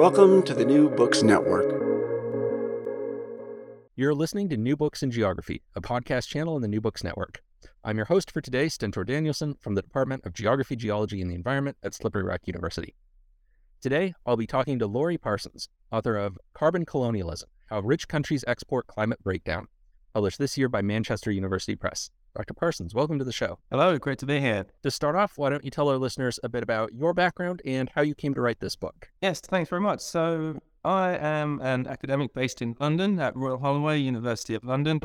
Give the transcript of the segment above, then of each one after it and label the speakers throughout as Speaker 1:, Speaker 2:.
Speaker 1: Welcome to the New Books Network.
Speaker 2: You're listening to New Books in Geography, a podcast channel in the New Books Network. I'm your host for today, Stentor Danielson from the Department of Geography, Geology, and the Environment at Slippery Rock University. Today, I'll be talking to Laurie Parsons, author of Carbon Colonialism How Rich Countries Export Climate Breakdown, published this year by Manchester University Press. Dr. Parsons, welcome to the show.
Speaker 3: Hello, great to be here.
Speaker 2: To start off, why don't you tell our listeners a bit about your background and how you came to write this book?
Speaker 3: Yes, thanks very much. So, I am an academic based in London at Royal Holloway, University of London.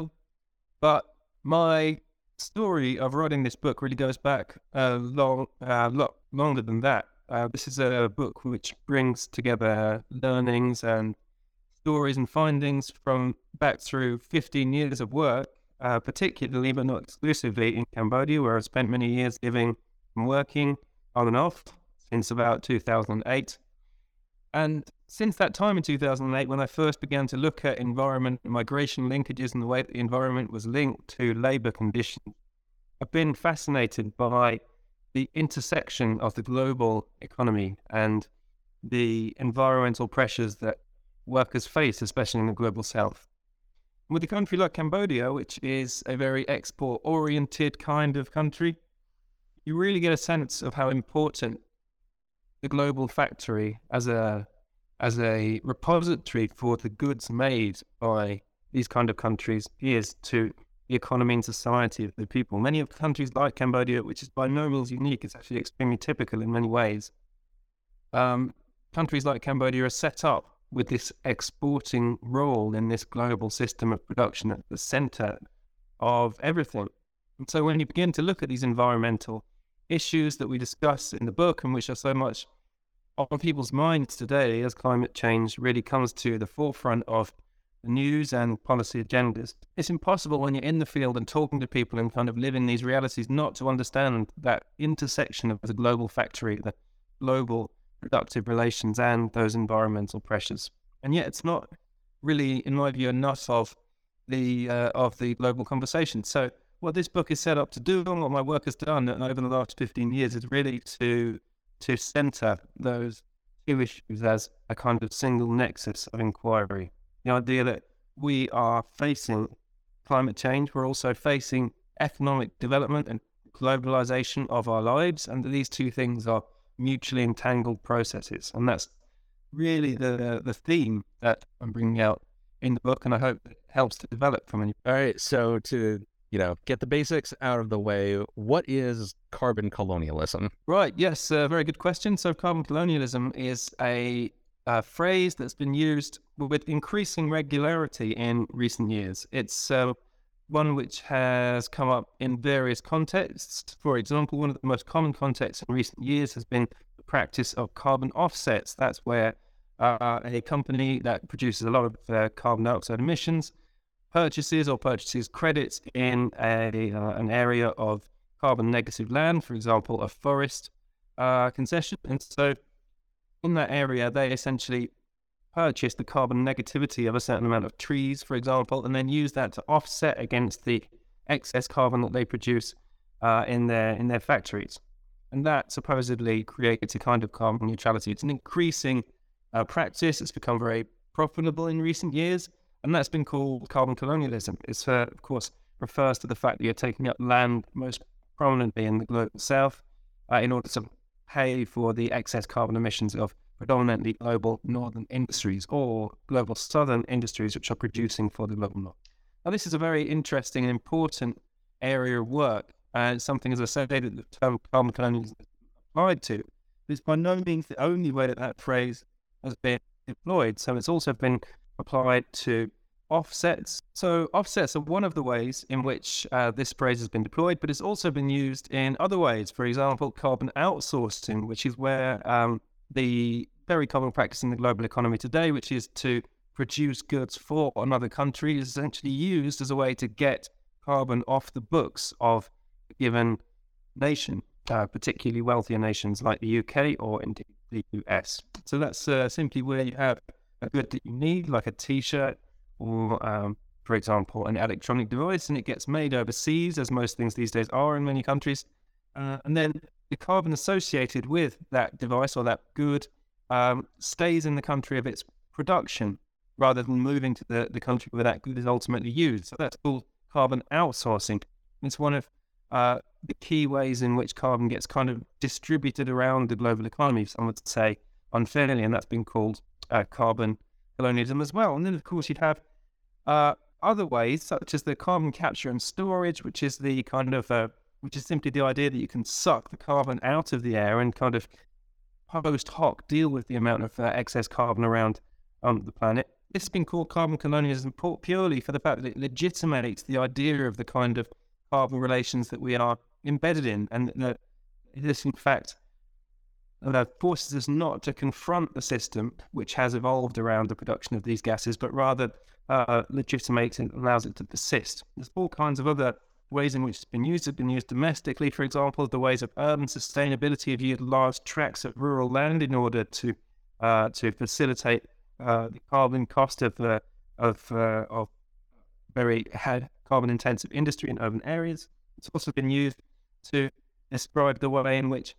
Speaker 3: But my story of writing this book really goes back a long, uh, lot longer than that. Uh, this is a book which brings together learnings and stories and findings from back through 15 years of work, uh, particularly but not exclusively in Cambodia, where I spent many years living and working on and off since about 2008. And since that time in 2008, when I first began to look at environment migration linkages and the way that the environment was linked to labour conditions, I've been fascinated by the intersection of the global economy and the environmental pressures that workers face, especially in the global south. With a country like Cambodia, which is a very export oriented kind of country, you really get a sense of how important the global factory as a as a repository for the goods made by these kind of countries is to the economy and society of the people. Many of countries like Cambodia, which is by no means unique, it's actually extremely typical in many ways. Um, countries like Cambodia are set up with this exporting role in this global system of production at the center of everything. And so when you begin to look at these environmental issues that we discuss in the book and which are so much on people's minds today as climate change really comes to the forefront of the news and policy agendas. It's impossible when you're in the field and talking to people and kind of living these realities not to understand that intersection of the global factory, the global productive relations, and those environmental pressures. And yet, it's not really, in my view, enough of the uh, of the global conversation. So, what this book is set up to do, and what my work has done over the last 15 years, is really to to center those two issues as a kind of single nexus of inquiry. The idea that we are facing climate change, we're also facing economic development and globalization of our lives, and these two things are mutually entangled processes. And that's really the the theme that I'm bringing out in the book, and I hope it helps to develop from it.
Speaker 2: All right, so to you know, get the basics out of the way. What is carbon colonialism?
Speaker 3: Right. Yes. Uh, very good question. So, carbon colonialism is a, a, phrase that's been used with increasing regularity in recent years. It's uh, one which has come up in various contexts. For example, one of the most common contexts in recent years has been the practice of carbon offsets. That's where uh, a company that produces a lot of uh, carbon dioxide emissions purchases or purchases credits in a, uh, an area of carbon negative land, for example, a forest uh, concession. And so in that area, they essentially purchase the carbon negativity of a certain amount of trees, for example, and then use that to offset against the excess carbon that they produce uh, in their in their factories. And that supposedly creates a kind of carbon neutrality. It's an increasing uh, practice. It's become very profitable in recent years, and that's been called carbon colonialism. It's, uh, of course, refers to the fact that you're taking up land most prominently in the global south in order to pay for the excess carbon emissions of predominantly global northern industries or global southern industries which are producing for the global north. Now, this is a very interesting and important area of work and something, as I said, that the term carbon colonialism is applied to. It's by no means the only way that that phrase has been deployed. So it's also been applied to offsets. So offsets are one of the ways in which uh, this phrase has been deployed, but it's also been used in other ways. For example, carbon outsourcing, which is where um, the very common practice in the global economy today, which is to produce goods for another country, is essentially used as a way to get carbon off the books of a given nation, uh, particularly wealthier nations like the UK or indeed the US. So that's uh, simply where you have a good that you need, like a T-shirt or, um, for example, an electronic device, and it gets made overseas, as most things these days are in many countries. Uh, and then the carbon associated with that device or that good um, stays in the country of its production rather than moving to the, the country where that good is ultimately used. So that's called carbon outsourcing. It's one of uh, the key ways in which carbon gets kind of distributed around the global economy, if some would say unfairly, and that's been called uh, carbon colonialism as well. And then, of course, you'd have uh, other ways, such as the carbon capture and storage, which is the kind of uh, which is simply the idea that you can suck the carbon out of the air and kind of post hoc deal with the amount of uh, excess carbon around um, the planet. This has been called carbon colonialism purely for the fact that it legitimates the idea of the kind of carbon relations that we are embedded in, and that this, in fact, uh, forces us not to confront the system which has evolved around the production of these gases, but rather uh, legitimates and allows it to persist. There's all kinds of other ways in which it's been used. It's been used domestically, for example, the ways of urban sustainability have used large tracts of rural land in order to uh, to facilitate uh, the carbon cost of uh, of uh, of very carbon intensive industry in urban areas. It's also been used to describe the way in which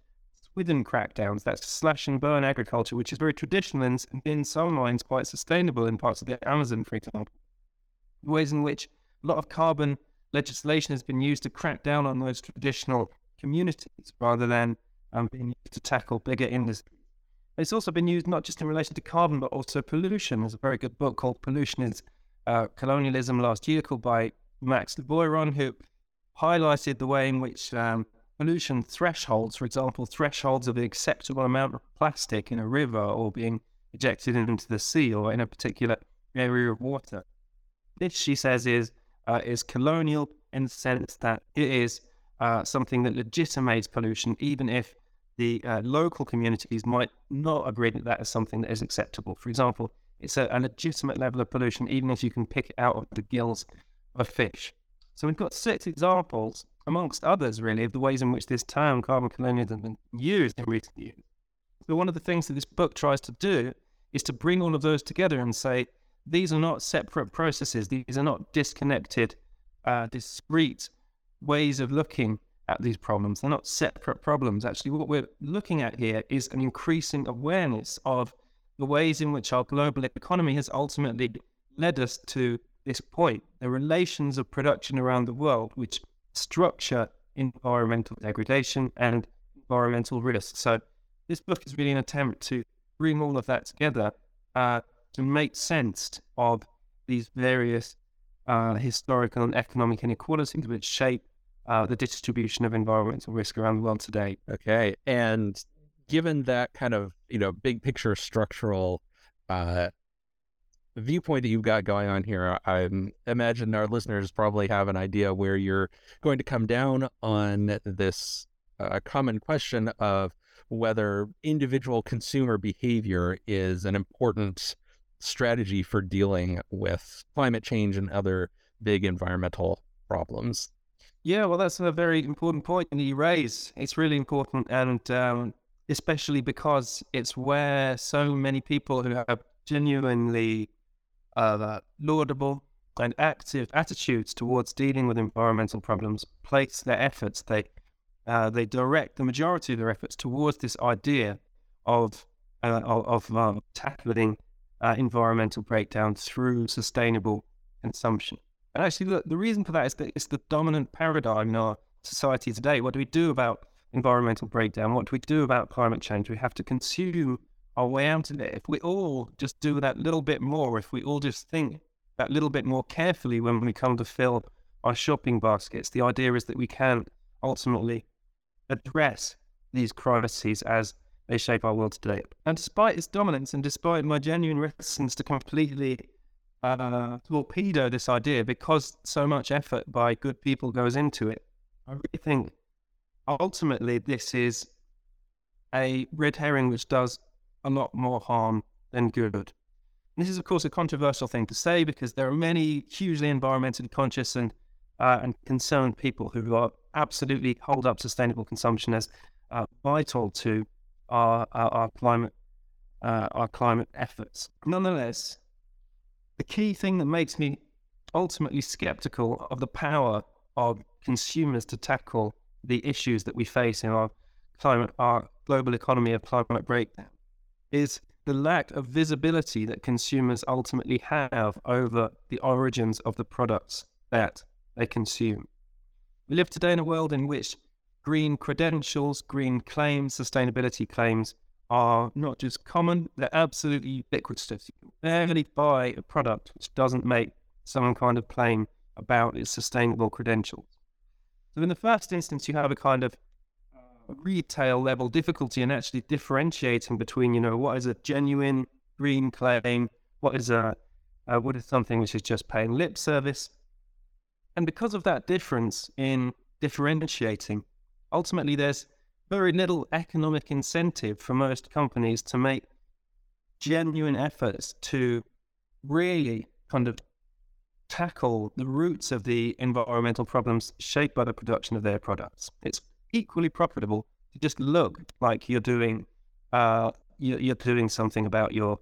Speaker 3: Swidden crackdowns, that's slash and burn agriculture, which is very traditional and in some minds quite sustainable in parts of the Amazon, for example. Ways in which a lot of carbon legislation has been used to crack down on those traditional communities rather than um, being used to tackle bigger industries. It's also been used not just in relation to carbon, but also pollution. There's a very good book called Pollution is uh, Colonialism last year called by Max Liboiron, who highlighted the way in which um, pollution thresholds, for example, thresholds of the acceptable amount of plastic in a river or being ejected into the sea or in a particular area of water. This, she says, is uh, is colonial in the sense that it is uh, something that legitimates pollution, even if the uh, local communities might not agree that that is something that is acceptable. For example, it's a, a legitimate level of pollution, even if you can pick it out of the gills of a fish. So we've got six examples, amongst others, really, of the ways in which this term carbon colonialism has been used in recent years. So one of the things that this book tries to do is to bring all of those together and say these are not separate processes. These are not disconnected, uh, discrete ways of looking at these problems. They're not separate problems. Actually, what we're looking at here is an increasing awareness of the ways in which our global economy has ultimately led us to this point, the relations of production around the world, which structure environmental degradation and environmental risk. So, this book is really an attempt to bring all of that together uh, to make sense of these various uh, historical and economic inequalities which shape uh, the distribution of environmental risk around the world today.
Speaker 2: Okay, and given that kind of you know big picture structural uh, viewpoint that you've got going on here, I imagine our listeners probably have an idea where you're going to come down on this uh, common question of whether individual consumer behavior is an important strategy for dealing with climate change and other big environmental problems.
Speaker 3: Yeah, well, that's a very important point that you raise. It's really important, and um, especially because it's where so many people who have genuinely uh, laudable and active attitudes towards dealing with environmental problems place their efforts. They uh, they direct the majority of their efforts towards this idea of uh, of, of uh, tackling uh, environmental breakdown through sustainable consumption. And actually, the, the reason for that is that it's the dominant paradigm in our society today. What do we do about environmental breakdown? What do we do about climate change? We have to consume our way out of it. If we all just do that little bit more, if we all just think that little bit more carefully when we come to fill our shopping baskets, the idea is that we can ultimately address these crises as they shape our world today. And despite its dominance and despite my genuine reticence to completely uh, torpedo this idea because so much effort by good people goes into it, I really think ultimately this is a red herring which does a lot more harm than good. This is, of course, a controversial thing to say because there are many hugely environmentally conscious and uh, and concerned people who are absolutely hold up sustainable consumption as uh, vital to our our, our climate uh, our climate efforts. Nonetheless, the key thing that makes me ultimately skeptical of the power of consumers to tackle the issues that we face in our climate, our global economy of climate breakdown, is the lack of visibility that consumers ultimately have over the origins of the products that they consume. We live today in a world in which green credentials, green claims, sustainability claims are not just common, they're absolutely ubiquitous. You can barely buy a product which doesn't make some kind of claim about its sustainable credentials. So, in the first instance, you have a kind of retail level difficulty in actually differentiating between, you know, what is a genuine green claim, what is a uh, what is something which is just paying lip service, and because of that difference in differentiating, ultimately there's very little economic incentive for most companies to make genuine efforts to really kind of tackle the roots of the environmental problems shaped by the production of their products. It's equally profitable to just look like you're doing uh, you're doing something about your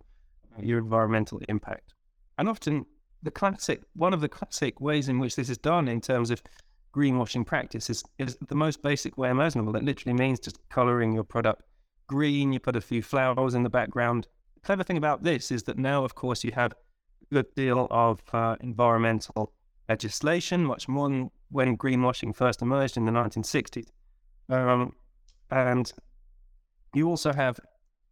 Speaker 3: your environmental impact. And often the classic one of the classic ways in which this is done in terms of greenwashing practice is, is the most basic way imaginable. That literally means just coloring your product green. You put a few flowers in the background. The clever thing about this is that now, of course, you have a good deal of uh, environmental legislation, much more than when greenwashing first emerged in the 1960s. Um, and you also have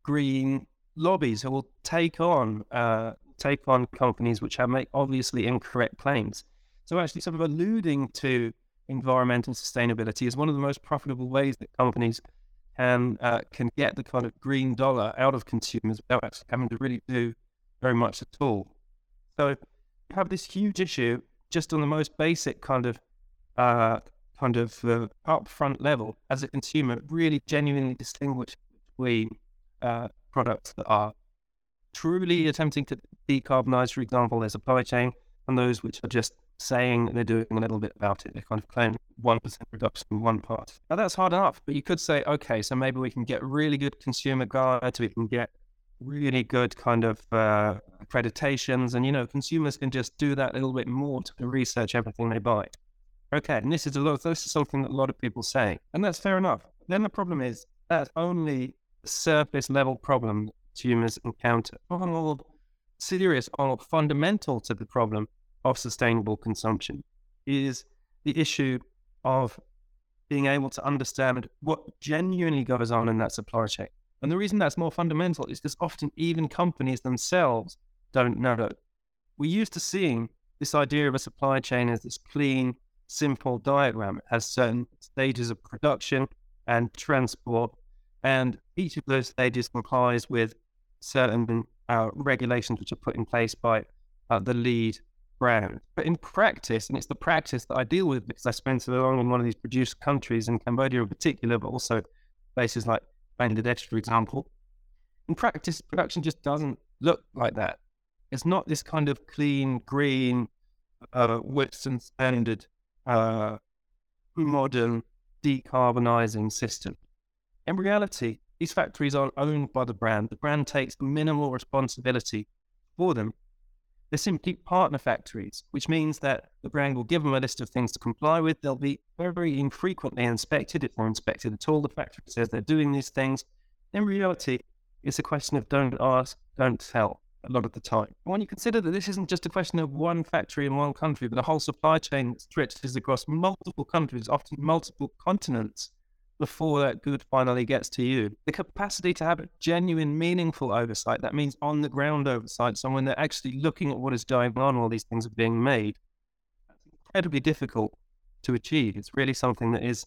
Speaker 3: green lobbies who will take on uh, take on companies which have make obviously incorrect claims. So actually, sort of alluding to environmental sustainability is one of the most profitable ways that companies can uh, can get the kind of green dollar out of consumers without actually having to really do very much at all. So you have this huge issue just on the most basic kind of uh, kind of uh, upfront level as a consumer, really genuinely distinguish between uh, products that are truly attempting to decarbonize, for example, their supply chain, and those which are just saying they're doing a little bit about it. They're kind of claim 1% reduction in one part. Now, that's hard enough, but you could say, okay, so maybe we can get really good consumer guides, we can get really good kind of uh, accreditations, and, you know, consumers can just do that a little bit more to research everything they buy. Okay, and this is a lot. This is something that a lot of people say, and that's fair enough. Then the problem is that's only surface level problem consumers encounter. More serious or fundamental to the problem of sustainable consumption is the issue of being able to understand what genuinely goes on in that supply chain. And the reason that's more fundamental is because often even companies themselves don't know. We're used to seeing this idea of a supply chain as this clean, simple diagram. It has certain stages of production and transport, and each of those stages complies with certain uh, regulations which are put in place by uh, the lead brand. But in practice, and it's the practice that I deal with because I spent so long in one of these produced countries, in Cambodia in particular, but also places like Bangladesh, for example. In practice, production just doesn't look like that. It's not this kind of clean, green, uh, Western standard uh, modern decarbonizing system. In reality, these factories aren't owned by the brand. The brand takes minimal responsibility for them. They're simply partner factories, which means that the brand will give them a list of things to comply with. They'll be very infrequently inspected, if they're inspected at all. The factory says they're doing these things. In reality, it's a question of don't ask, don't tell a lot of the time. When you consider that this isn't just a question of one factory in one country, but a whole supply chain that stretches across multiple countries, often multiple continents, before that good finally gets to you. The capacity to have a genuine, meaningful oversight, that means on the ground oversight, someone that actually looking at what is going on while these things are being made, that's incredibly difficult to achieve. It's really something that is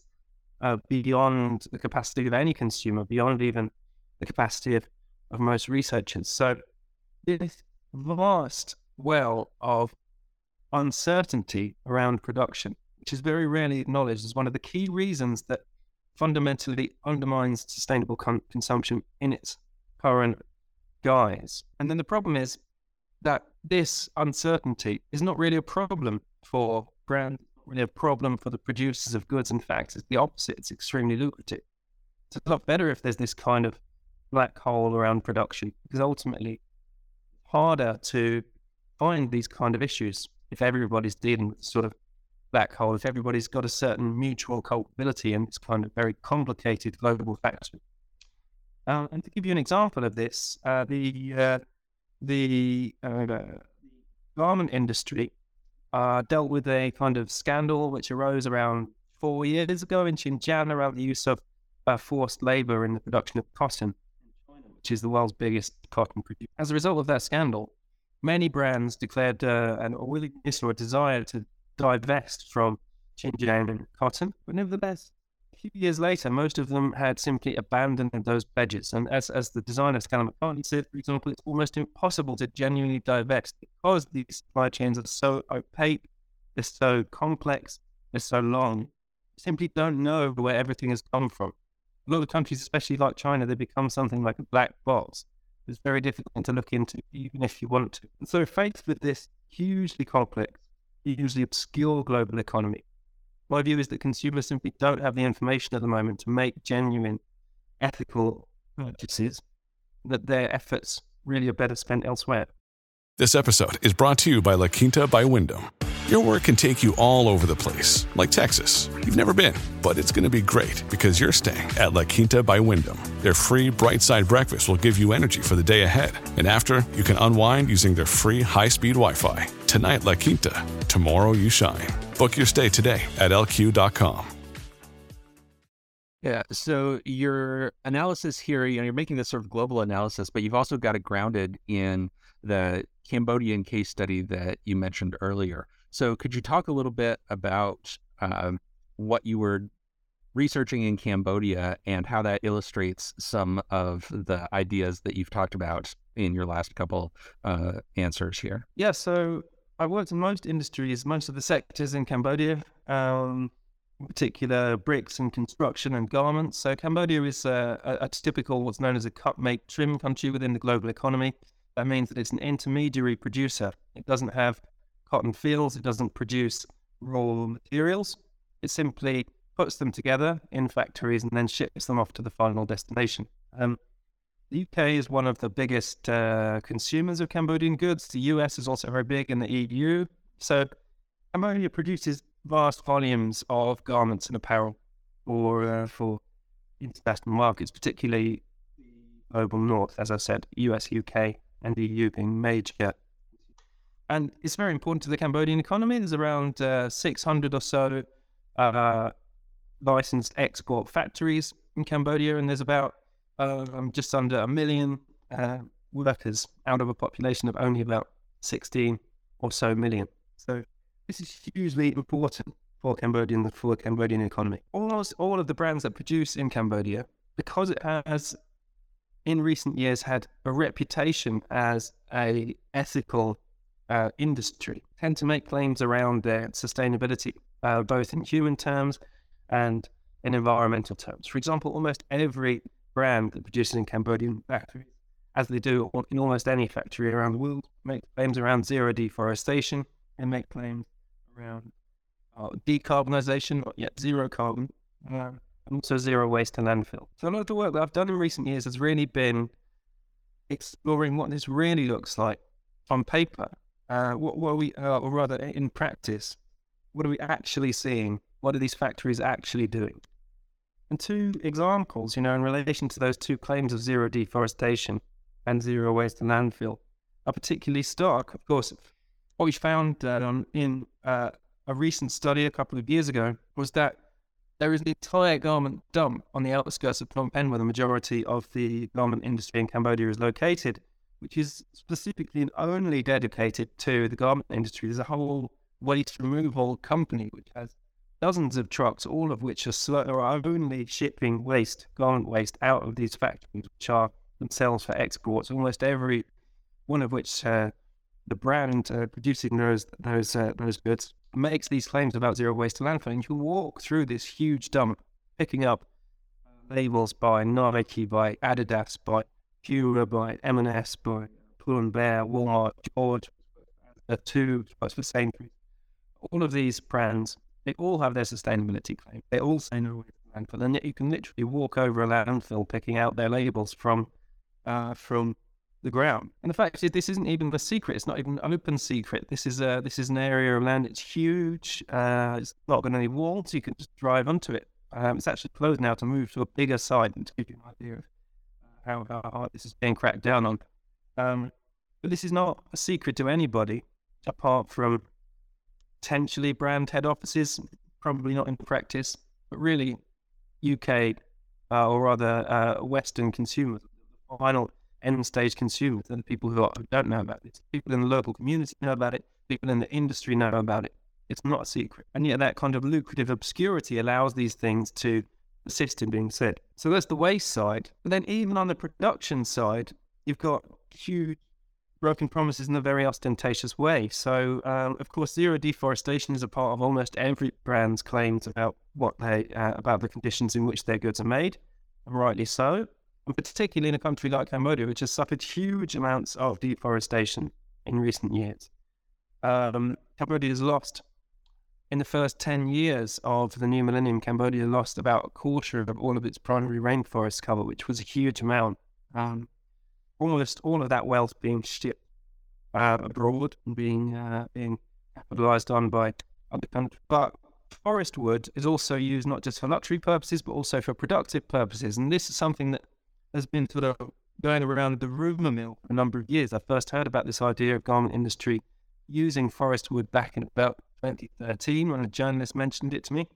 Speaker 3: uh, beyond the capacity of any consumer, beyond even the capacity of, of most researchers. So this vast well of uncertainty around production, which is very rarely acknowledged as one of the key reasons that fundamentally undermines sustainable con- consumption in its current guise. And then the problem is that this uncertainty is not really a problem for brands, really a problem for the producers of goods and facts. It's the opposite. It's extremely lucrative. It's a lot better if there's this kind of black hole around production because ultimately harder to find these kind of issues if everybody's dealing with sort of black hole, if everybody's got a certain mutual culpability in this kind of very complicated global factor. Uh, and to give you an example of this, uh, the uh, the uh, garment industry uh, dealt with a kind of scandal which arose around four years ago in Xinjiang around the use of uh, forced labor in the production of cotton which is the world's biggest cotton producer. As a result of that scandal, many brands declared an, willingness or a desire to divest from Xinjiang cotton. But nevertheless, a few years later, most of them had simply abandoned those pledges. And as, as the designer Stella McCartney said, for example, it's almost impossible to genuinely divest because these supply chains are so opaque, they're so complex, they're so long. You simply don't know where everything has come from a lot of countries, especially like China, they become something like a black box. It's very difficult to look into, even if you want to. And so, faced with this hugely complex, hugely obscure global economy, my view is that consumers simply don't have the information at the moment to make genuine, ethical purchases, that their efforts really are better spent elsewhere.
Speaker 4: This episode is brought to you by La Quinta by Wyndham. Your work can take you all over the place, like Texas. You've never been, but it's going to be great because you're staying at La Quinta by Wyndham. Their free bright side breakfast will give you energy for the day ahead. And after, you can unwind using their free high speed Wi Fi. Tonight, La Quinta. Tomorrow, you shine. Book your stay today at lq.com.
Speaker 2: Yeah. So your analysis here, you know, you're making this sort of global analysis, but you've also got it grounded in the Cambodian case study that you mentioned earlier. So, could you talk a little bit about um, what you were researching in Cambodia and how that illustrates some of the ideas that you've talked about in your last couple uh, answers here?
Speaker 3: Yeah, so I worked in most industries, most of the sectors in Cambodia, um, in particular bricks and construction and garments. So Cambodia is a, a, a typical what's known as a cut, make, trim country within the global economy. That means that it's an intermediary producer. It doesn't have cotton fields. It doesn't produce raw materials. It simply puts them together in factories and then ships them off to the final destination. Um, the UK is one of the biggest uh, consumers of Cambodian goods. The US is also very big in the EU. So Cambodia produces vast volumes of garments and apparel for uh, for international markets, particularly the global north, as I said, US, UK, and EU being major and it's very important to the Cambodian economy. There's around uh, 600 or so uh, licensed export factories in Cambodia, and there's about uh, just under a million uh, workers out of a population of only about 16 or so million. So this is hugely important for Cambodian for the Cambodian economy. Almost all of the brands that produce in Cambodia, because it has in recent years had a reputation as a ethical uh, industry tend to make claims around their sustainability, uh, both in human terms and in environmental terms. For example, almost every brand that produces in Cambodian factories, as they do in almost any factory around the world, make claims around zero deforestation and make claims around uh, decarbonization, not yet zero carbon. Uh, and also zero waste to landfill. So a lot of the work that I've done in recent years has really been exploring what this really looks like on paper. Uh, what, what are we, uh, or rather in practice, what are we actually seeing? What are these factories actually doing? And two examples, you know, in relation to those two claims of zero deforestation and zero waste to landfill are particularly stark. Of course, what we found uh, in uh, a recent study a couple of years ago was that there is an entire garment dump on the outskirts of Phnom Penh, where the majority of the garment industry in Cambodia is located, which is specifically and only dedicated to the garment industry. There's a whole waste removal company which has dozens of trucks, all of which are, slow, are only shipping waste, garment waste, out of these factories, which are themselves for exports. Almost every one of which uh, the brand uh, producing those those uh, those goods makes these claims about zero waste to landfill. And you walk through this huge dump, picking up labels by Nike, by Adidas, by Puma, by M&S, by Pull and Bear, Walmart, George, uh, Tube, for Sainsbury's. All of these brands they all have their sustainability claim. They all say no landfill, and yet you can literally walk over a landfill picking out their labels from uh, from the ground. And the fact is, this isn't even the secret. It's not even an open secret. This is a this is an area of land. It's huge. Uh, it's not got any walls. You can just drive onto it. Um, it's actually closed now to move to a bigger site and to give you an idea of how, how hard this is being cracked down on. Um, but this is not a secret to anybody apart from potentially brand head offices, probably not in practice, but really UK uh, or rather uh, Western consumers, final end stage consumers, and the people who, are, who don't know about this. People in the local community know about it, people in the industry know about it. It's not a secret. And yet, that kind of lucrative obscurity allows these things to in being said. So that's the waste side. But then, even on the production side, you've got huge broken promises in a very ostentatious way. So, um, of course, zero deforestation is a part of almost every brand's claims about what they uh, about the conditions in which their goods are made, and rightly so. And particularly in a country like Cambodia, which has suffered huge amounts of deforestation in recent years. Um, Cambodia has lost in the first 10 years of the new millennium, Cambodia lost about a quarter of all of its primary rainforest cover, which was a huge amount. Um, almost all of that wealth being shipped uh, abroad and being uh, being capitalized on by other countries. But forest wood is also used not just for luxury purposes, but also for productive purposes. And this is something that has been sort of going around the rumor mill for a number of years. I first heard about this idea of garment industry using forest wood back in about 2013 when a journalist mentioned it to me.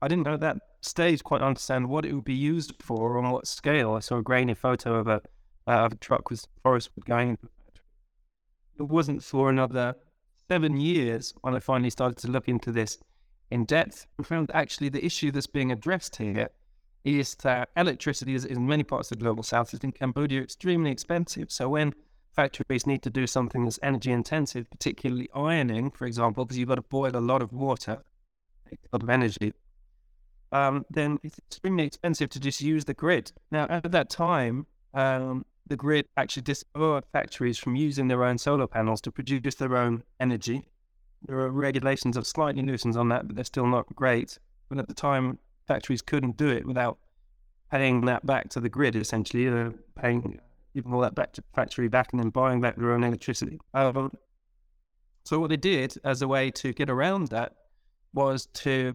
Speaker 3: I didn't know at that stage quite understand what it would be used for or on what scale. I saw a grainy photo of a uh, the truck with forest wood going. It wasn't for another seven years when I finally started to look into this in depth and found actually the issue that's being addressed here is that electricity is in many parts of the global south is in Cambodia extremely expensive. So when factories need to do something that's energy intensive, particularly ironing, for example, because you've got to boil a lot of water, a lot of energy, um, then it's extremely expensive to just use the grid. Now, at that time, um, the grid actually disallowed factories from using their own solar panels to produce their own energy. There are regulations that slightly loosened on that, but they're still not great. But at the time, factories couldn't do it without paying that back to the grid, essentially, uh, paying giving all that back to factory back and then buying back their own electricity. Um, so what they did as a way to get around that was to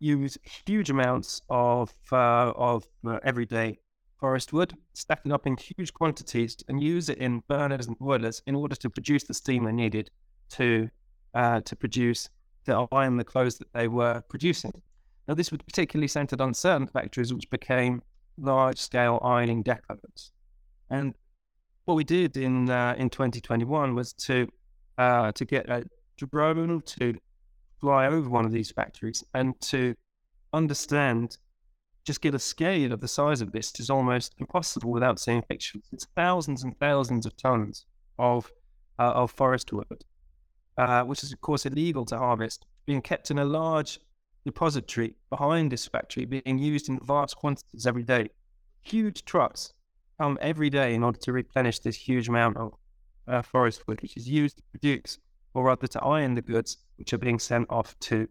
Speaker 3: use huge amounts of uh, of uh, everyday forest wood, stack it up in huge quantities, and use it in burners and boilers in order to produce the steam they needed to uh, to produce to iron the clothes that they were producing. Now, this was particularly centered on certain factories which became large-scale ironing depots. And what we did in uh, in 2021 was to uh, to get a drone to fly over one of these factories and to understand just get a scale of the size of this is almost impossible without seeing pictures. It's thousands and thousands of tons of uh, of forest wood, uh, which is of course illegal to harvest, being kept in a large depository behind this factory, being used in vast quantities every day. Huge trucks come every day in order to replenish this huge amount of uh, forest wood, which is used to produce, or rather to iron the goods, which are being sent off to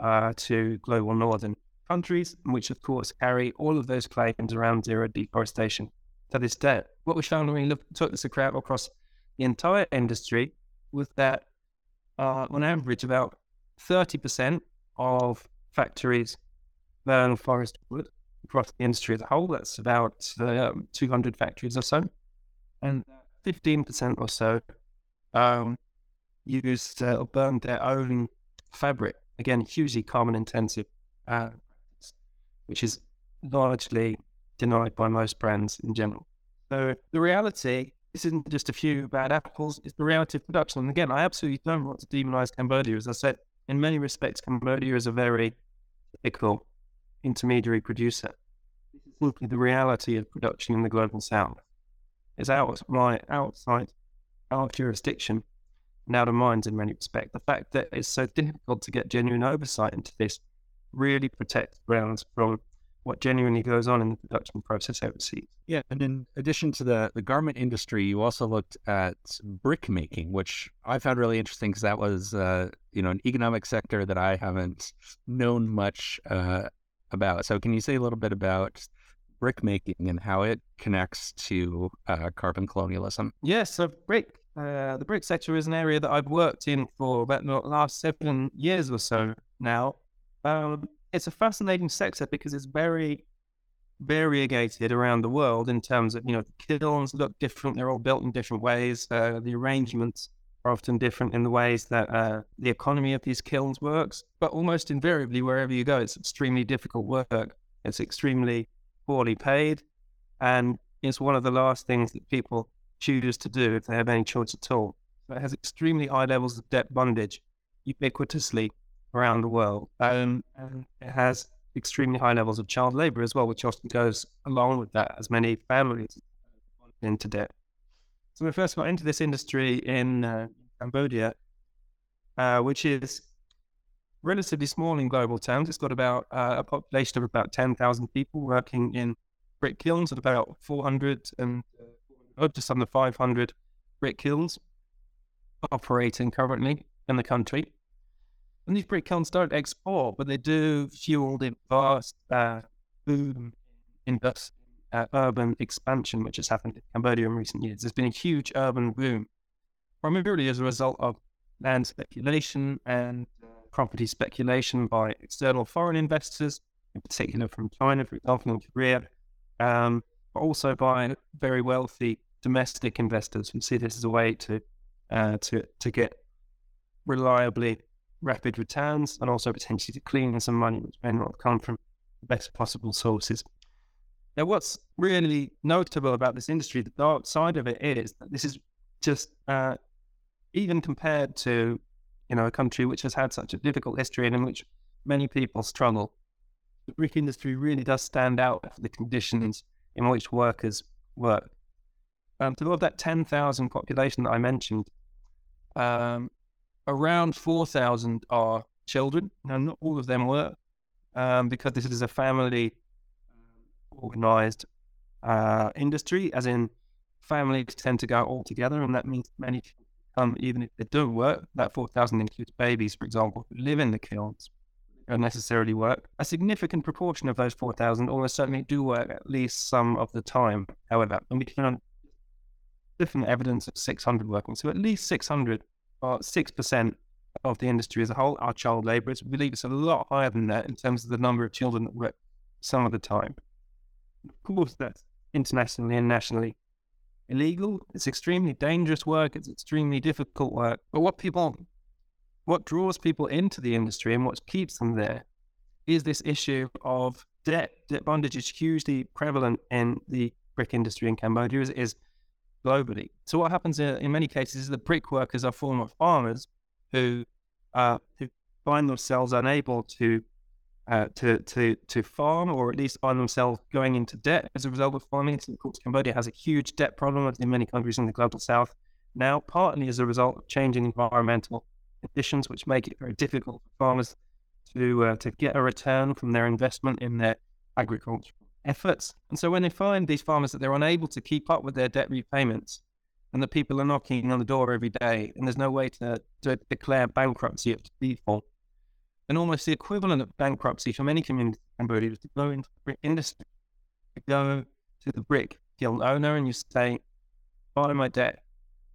Speaker 3: uh, to global northern countries, which of course carry all of those claims around zero deforestation to this day. What we found when we looked, took this across the entire industry was that uh, on average, about 30% of factories burn forest wood across the industry as a whole. That's about um, 200 factories or so. And 15% or so um, use uh, or burn their own fabric. Again, hugely carbon intensive, uh, which is largely denied by most brands in general. So the reality, this isn't just a few bad apples, it's the reality of production. And again, I absolutely don't want to demonize Cambodia. As I said, in many respects, Cambodia is a very typical intermediary producer. This is simply the reality of production in the global south. It's out outside our jurisdiction and out of minds in many respects. The fact that it's so difficult to get genuine oversight into this really protects grounds from what genuinely goes on in the production process overseas.
Speaker 2: Yeah, and in addition to the, the garment industry, you also looked at brick making, which I found really interesting because that was uh, you know an economic sector that I haven't known much uh, about. So can you say a little bit about brick making and how it connects to uh, carbon colonialism?
Speaker 3: Yes, so brick, uh, the brick sector is an area that I've worked in for about the last seven years or so now. Um, it's a fascinating sector because it's very variegated around the world in terms of, you know, the kilns look different. They're all built in different ways. Uh, the arrangements are often different in the ways that uh, the economy of these kilns works. But almost invariably, wherever you go, it's extremely difficult work. It's extremely poorly paid. And it's one of the last things that people choose to do if they have any choice at all. So it has extremely high levels of debt bondage ubiquitously around the world. Um, and it has extremely high levels of child labor as well, which often goes along with that, as many families into debt. So we first got into this industry in uh, Cambodia, uh, which is relatively small in global terms. It's got about uh, a population of about 10,000 people working in brick kilns at about 400 and uh, just under 500 brick kilns operating currently in the country. And these brick kilns don't export, but they do fuel the vast uh, boom in this, uh, urban expansion which has happened in Cambodia in recent years. There's been a huge urban boom, primarily as a result of land speculation and uh, property speculation by external foreign investors, in particular from China, for example, Korea, um, but also by very wealthy domestic investors who see this as a way to uh, to to get reliably rapid returns and also potentially to clean some money which may not come from the best possible sources. Now, what's really notable about this industry, the dark side of it is that this is just, uh, even compared to, you know, a country which has had such a difficult history and in which many people struggle, the brick industry really does stand out for the conditions in which workers work. Um, of that 10,000 population that I mentioned, um, around 4,000 are children. Now, not all of them work um, because this is a family organized uh, industry, as in families tend to go all together, and that means many come even if they don't work. That 4,000 includes babies, for example, who live in the kilns don't necessarily work. A significant proportion of those 4,000 almost certainly do work at least some of the time, however, and we found different evidence of 600 working. So at least 600 or 6% of the industry as a whole are child laborers. We believe it's a lot higher than that in terms of the number of children that work some of the time. Of course, that's internationally and nationally illegal. It's extremely dangerous work. It's extremely difficult work. But what people, what draws people into the industry and what keeps them there is this issue of debt. Debt bondage is hugely prevalent in the brick industry in Cambodia. Is, is globally. So what happens in, in many cases is the brick workers are former farmers who uh, who find themselves unable to uh, to to to farm, or at least find themselves going into debt as a result of farming. So of course, Cambodia has a huge debt problem in many countries in the global south now, partly as a result of changing environmental conditions, which make it very difficult for farmers to uh, to get a return from their investment in their agricultural efforts. And so when they find these farmers that they're unable to keep up with their debt repayments and that people are knocking on the door every day and there's no way to, to declare bankruptcy of default, and almost the equivalent of bankruptcy for many communities in Cambodia was to go into the brick industry, go to the brick kiln owner and you say, buy my debt,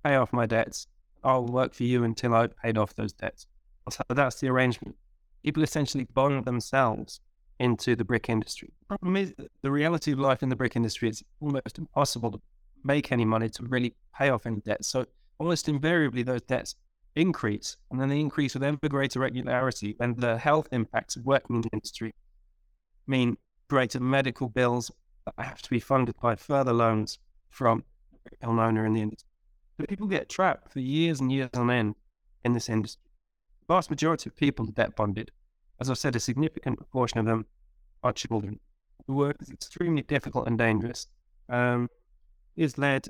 Speaker 3: pay off my debts, I'll work for you until I've paid off those debts. So that's the arrangement. People essentially bond themselves into the brick industry. The problem is the reality of life in the brick industry is almost impossible to make any money to really pay off any debt. So almost invariably those debts increase and then they increase with ever greater regularity and the health impacts of working in the industry mean greater medical bills that have to be funded by further loans from the owner in the industry. So people get trapped for years and years on end in this industry. The vast majority of people are debt bonded. As I've said, a significant proportion of them are children. The work is extremely difficult and dangerous. Um, is led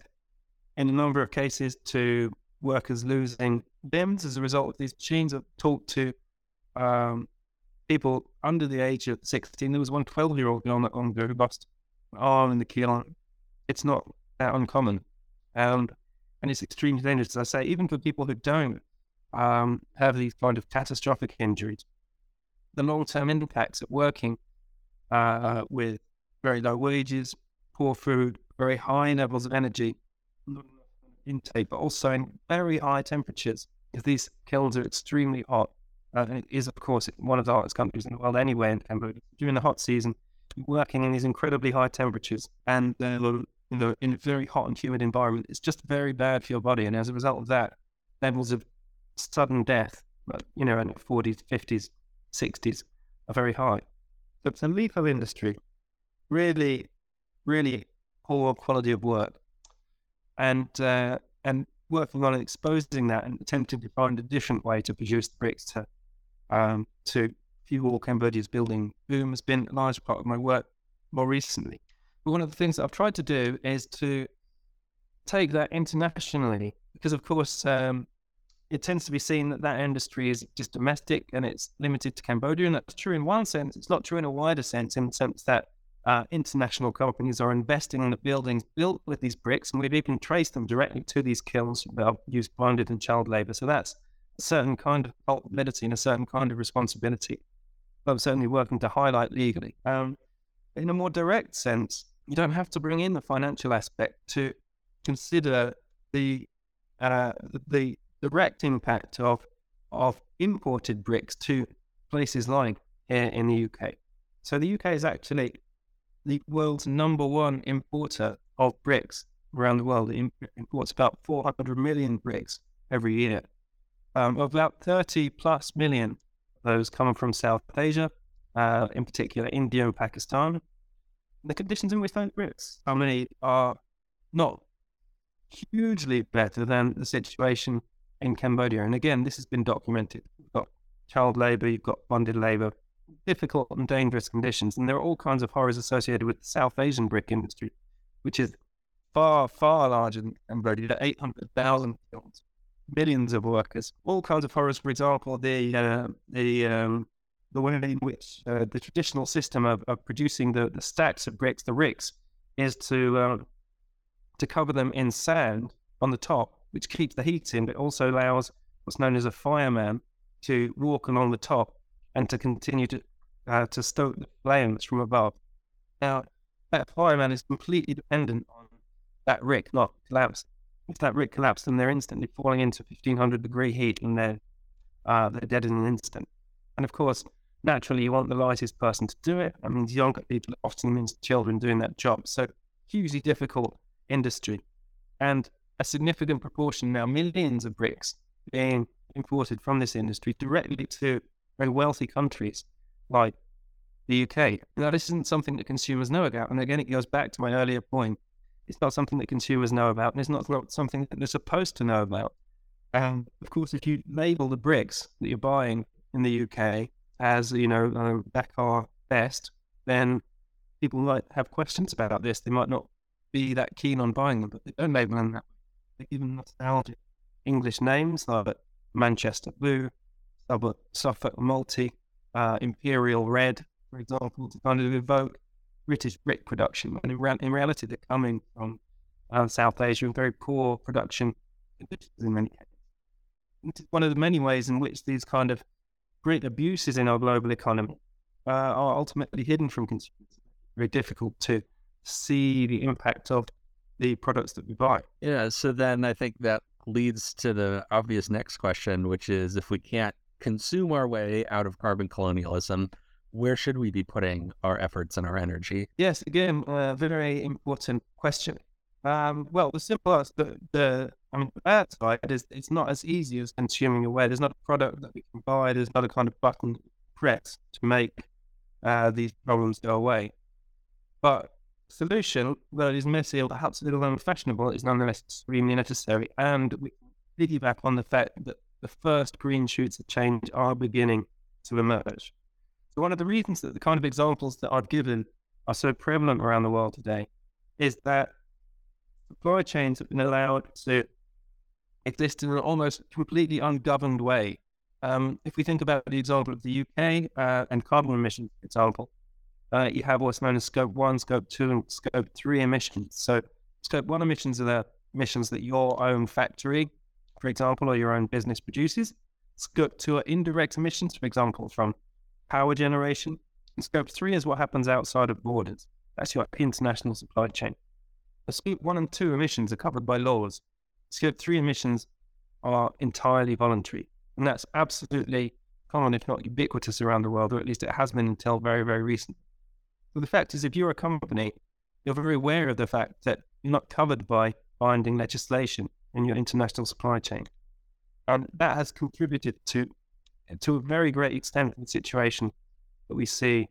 Speaker 3: in a number of cases to workers losing limbs as a result of these machines. I've talked to um, people under the age of 16. There was one 12 year old girl not long ago who arm in the kiln. It's not that uncommon. Um, and it's extremely dangerous, as I say, even for people who don't um, have these kind of catastrophic injuries. The long term impacts of working uh, with very low wages, poor food, very high levels of energy intake, but also in very high temperatures, because these kilns are extremely hot. Uh, and it is, of course, one of the hottest countries in the world anyway in Cambodia. During the hot season, working in these incredibly high temperatures and uh, you know, in a very hot and humid environment, it's just very bad for your body. And as a result of that, levels of sudden death, you know, in the 40s, 50s, 60s are very high. So it's a lethal industry, really, really poor quality of work. And, uh, and working on exposing that and attempting to find a different way to produce the bricks to, um, to fuel Cambodia's building boom has been a large part of my work more recently. But one of the things that I've tried to do is to take that internationally, because of course um, it tends to be seen that that industry is just domestic and it's limited to Cambodia, and that's true in one sense. It's not true in a wider sense, in the sense that uh, international companies are investing in the buildings built with these bricks, and we've even traced them directly to these kilns that have used bonded and child labor. So that's a certain kind of culpability and a certain kind of responsibility. I'm certainly working to highlight legally. Um, in a more direct sense, you don't have to bring in the financial aspect to consider the uh, the direct impact of of imported bricks to places like here in the UK. So the UK is actually the world's number one importer of bricks around the world. It imports about 400 million bricks every year. Um, about 30 plus million those coming from South Asia, uh, in particular India and Pakistan the conditions in which those bricks, are made are not hugely better than the situation in Cambodia. And again, this has been documented. You've got child labor, you've got bonded labor, difficult and dangerous conditions. And there are all kinds of horrors associated with the South Asian brick industry, which is far, far larger than Cambodia, 800,000 millions of workers, all kinds of horrors. For example, the, uh, the um, the way in which uh, the traditional system of, of producing the, the stacks of bricks, the ricks, is to uh, to cover them in sand on the top, which keeps the heat in, but also allows what's known as a fireman to walk along the top and to continue to uh, to stoke the flames from above. Now, that fireman is completely dependent on that rick not collapsing. If that rick collapses, then they're instantly falling into 1500 degree heat and they're, uh, they're dead in an instant. And of course, naturally you want the lightest person to do it. That means younger people often means children doing that job. So hugely difficult industry. And a significant proportion now, millions of bricks being imported from this industry directly to very wealthy countries like the UK. Now, this isn't something that consumers know about. And again, it goes back to my earlier point. It's not something that consumers know about, and it's not something that they're supposed to know about. And of course, if you label the bricks that you're buying in the UK as you know uh, our best, then people might have questions about this. They might not be that keen on buying them, but they don't label them that way. They give them nostalgic English names like Manchester Blue, Suffolk Multi, uh, Imperial Red, for example, to kind of evoke British brick production. And in, re- in reality, they're coming from uh, South Asia and very poor production in many cases. It's one of the many ways in which these kind of great abuses in our global economy uh, are ultimately hidden from consumers. Very difficult to see the impact of the products that we buy.
Speaker 2: Yeah. So then I think that leads to the obvious next question, which is if we can't consume our way out of carbon colonialism, where should we be putting our efforts and our energy?
Speaker 3: Yes, again, a very important question. Um, well, the simple answer, the, the I mean, the bad side is it's not as easy as consuming away. There's not a product that we can buy. There's not a kind of button press to make uh, these problems go away. But solution that is messy or perhaps a little unfashionable is nonetheless extremely necessary. And we piggyback on the fact that the first green shoots of change are beginning to emerge. So one of the reasons that the kind of examples that I've given are so prevalent around the world today is that supply chains have been allowed to exist in an almost completely ungoverned way. Um, if we think about the example of the UK uh, and carbon emissions, for example, uh, you have what's known as scope one, scope two, and scope three emissions. So, scope one emissions are the emissions that your own factory, for example, or your own business produces. Scope two are indirect emissions, for example, from power generation. And scope three is what happens outside of borders. That's your international supply chain. The scope one and two emissions are covered by laws. Scope three emissions are entirely voluntary. And that's absolutely common, if not ubiquitous around the world, or at least it has been until very, very recently. So the fact is, if you're a company, you're very aware of the fact that you're not covered by binding legislation in your international supply chain. And that has contributed to, to a very great extent the situation that we see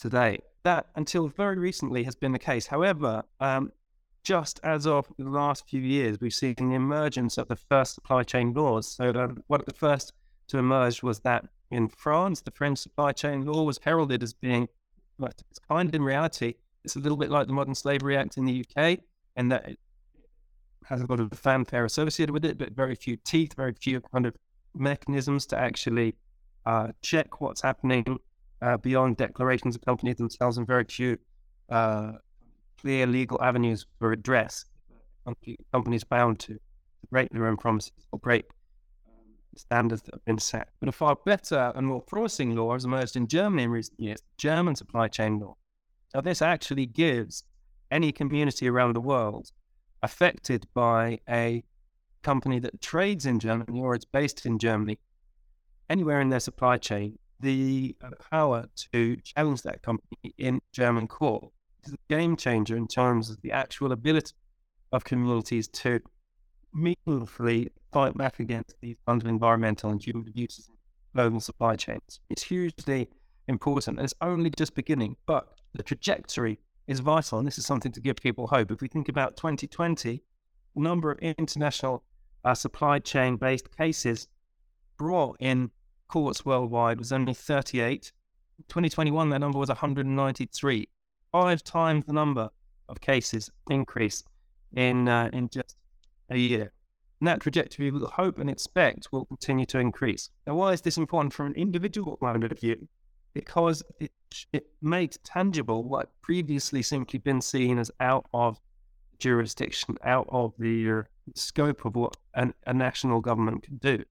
Speaker 3: today. That, until very recently, has been the case. However, um, just as of the last few years, we've seen the emergence of the first supply chain laws. So, um, one of the first to emerge was that in France, the French supply chain law was heralded as being, but it's kind in reality, it's a little bit like the Modern Slavery Act in the UK, and that has a lot of fanfare associated with it, but very few teeth, very few kind of mechanisms to actually uh, check what's happening uh, beyond declarations of companies themselves, and very few uh, clear legal avenues for redress. Companies bound to break their own promises or break um, standards that have been set. But a far better and more promising law has emerged in Germany in recent years, German supply chain law. Now, this actually gives any community around the world affected by a company that trades in Germany or is based in Germany, anywhere in their supply chain, the uh, power to challenge that company in German court is a game changer in terms of the actual ability of communities to meaningfully fight back against these kinds of environmental and human abuses in global supply chains. It's hugely important it's only just beginning, but the trajectory is vital. And this is something to give people hope. If we think about 2020, the number of international uh, supply chain based cases brought in courts worldwide was only 38. 2021, that number was 193 five times the number of cases increase in uh, in just a year. And that trajectory, we hope and expect, will continue to increase. Now, why is this important from an individual point of view? Because it, it makes tangible what previously simply been seen as out of jurisdiction, out of the uh, scope of what an, a national government can do.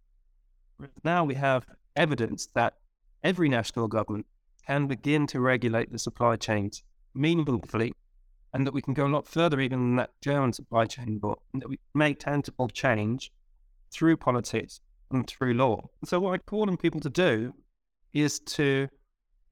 Speaker 3: Now we have evidence that every national government can begin to regulate the supply chains meaningfully and that we can go a lot further even than that German supply chain law, and that we make tangible change through politics and through law. So what I call on people to do is to,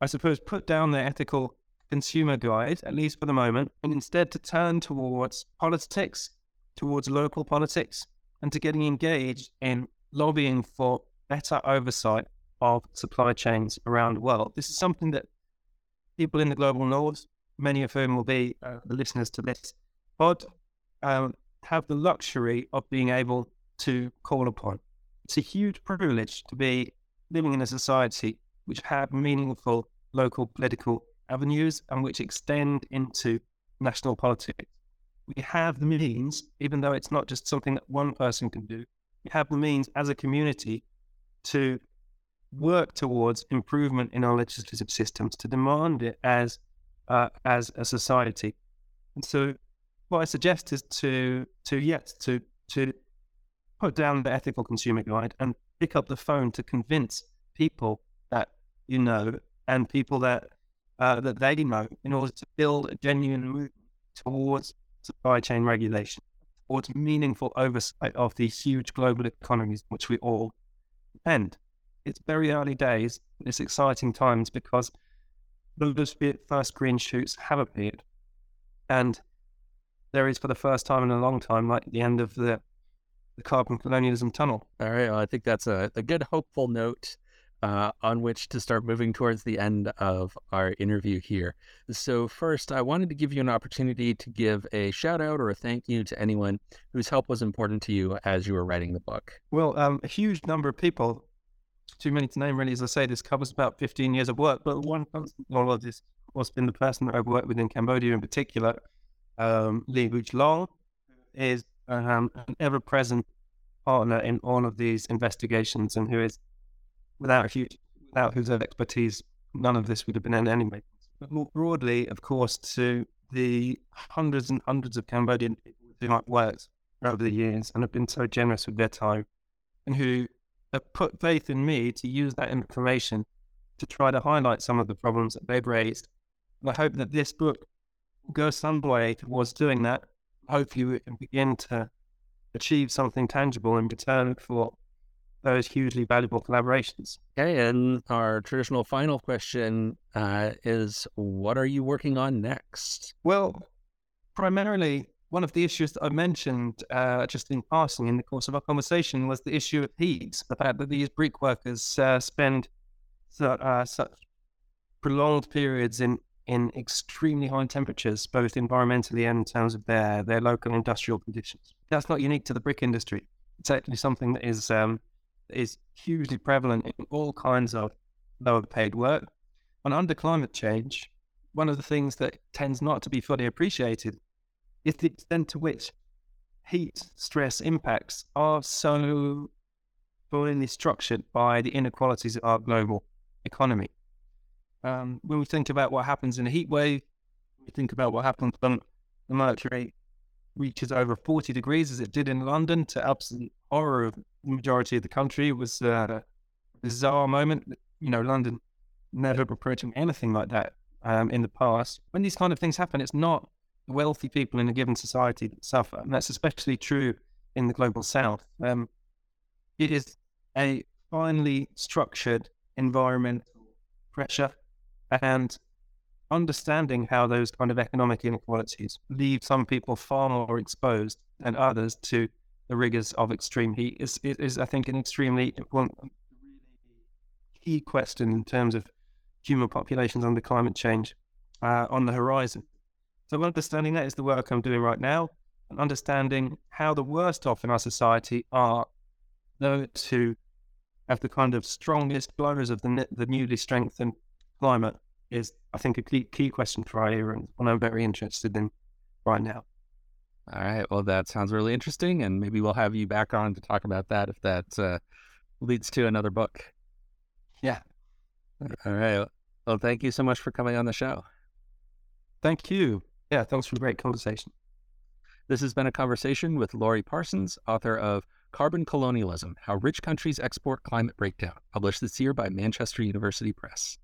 Speaker 3: I suppose, put down their ethical consumer guide, at least for the moment, and instead to turn towards politics, towards local politics, and to getting engaged in lobbying for better oversight of supply chains around the world. This is something that people in the global north many of whom will be uh, the listeners to this pod, um, have the luxury of being able to call upon. It's a huge privilege to be living in a society which have meaningful local political avenues and which extend into national politics. We have the means, even though it's not just something that one person can do, we have the means as a community to work towards improvement in our legislative systems, to demand it as uh, as a society. And so, what I suggest is to to yes to to put down the ethical consumer guide and pick up the phone to convince people you know and people that uh, that they know in order to build a genuine movement towards supply chain regulation, towards meaningful oversight of these huge global economies which we all depend. It's very early days. It's exciting times because those first green shoots have appeared, and there is for the first time in a long time, like the end of the the carbon colonialism tunnel.
Speaker 2: All right. Well, I think that's a, a good, hopeful note uh, on which to start moving towards the end of our interview here. So, first, I wanted to give you an opportunity to give a shout out or a thank you to anyone whose help was important to you as you were writing the book.
Speaker 3: Well, um, a huge number of people, too many to name really, as I say, this covers about 15 years of work, but one of this has been the person that I've worked with in Cambodia in particular, um, Lee Booch Long, is um, an ever present partner in all of these investigations and who is without huge, without whose expertise, none of this would have been in anyway. But more broadly, of course, to the hundreds and hundreds of Cambodian people who have worked over the years and have been so generous with their time and who have put faith in me to use that information to try to highlight some of the problems that they've raised. And I hope that this book will go some way towards doing that. Hopefully, we can begin to achieve something tangible in return for those hugely valuable collaborations.
Speaker 2: Okay, and our traditional final question uh, is what are you working on next?
Speaker 3: Well, primarily, one of the issues that I mentioned uh, just in passing in the course of our conversation was the issue of heat, the fact that these brick workers uh, spend so, uh, such prolonged periods in, in extremely high temperatures, both environmentally and in terms of their, their local industrial conditions. That's not unique to the brick industry. It's actually something that is um, is hugely prevalent in all kinds of lower paid work. And under climate change, one of the things that tends not to be fully appreciated is the extent to which heat stress impacts are so fully structured by the inequalities of our global economy. Um, when we think about what happens in a heat wave, we think about what happens when the mercury reaches over 40 degrees, as it did in London, to absolute horror of the majority of the country. Was uh, a bizarre moment. You know, London never approaching anything like that um, in the past. When these kind of things happen, it's not wealthy people in a given society that suffer. And that's especially true in the global south. Um, it is a finely structured environmental pressure and understanding how those kind of economic inequalities leave some people far more exposed than others to the rigors of extreme heat is, is I think, an extremely important, key question in terms of human populations under climate change uh, on the horizon. So, understanding that is the work I'm doing right now, and understanding how the worst off in our society are those who have the kind of strongest blowers of the, the newly strengthened climate is, I think, a key, key question for our era and one I'm very interested in right now.
Speaker 2: All right. Well, that sounds really interesting. And maybe we'll have you back on to talk about that if that uh, leads to another book.
Speaker 3: Yeah.
Speaker 2: All right. Well, thank you so much for coming on the show.
Speaker 3: Thank you. Yeah, thanks for a great conversation.
Speaker 2: This has been a conversation with Laurie Parsons, author of Carbon Colonialism How Rich Countries Export Climate Breakdown, published this year by Manchester University Press.